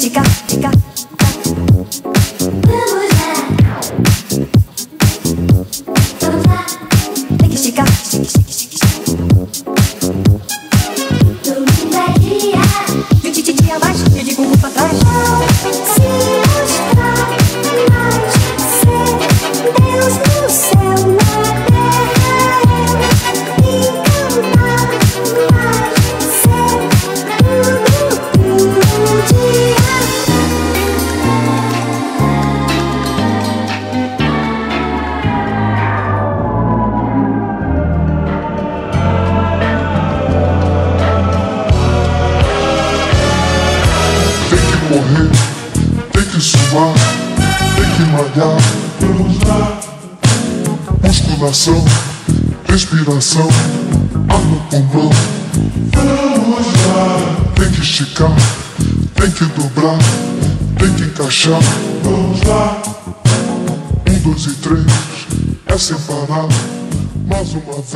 esticar, esticar. vamos lá. Vamos lá, Tem que esticar, estica, estica, estica, estica. domingo dia. E o tititi a mais, de bumbum pra trás. Tem que suar, tem que malhar. Vamos lá. Musculação, respiração, ar no pulmão. Vamos lá. Tem que esticar, tem que dobrar, tem que encaixar. Vamos lá. Um, dois e três, é sem parar. Mais uma vez.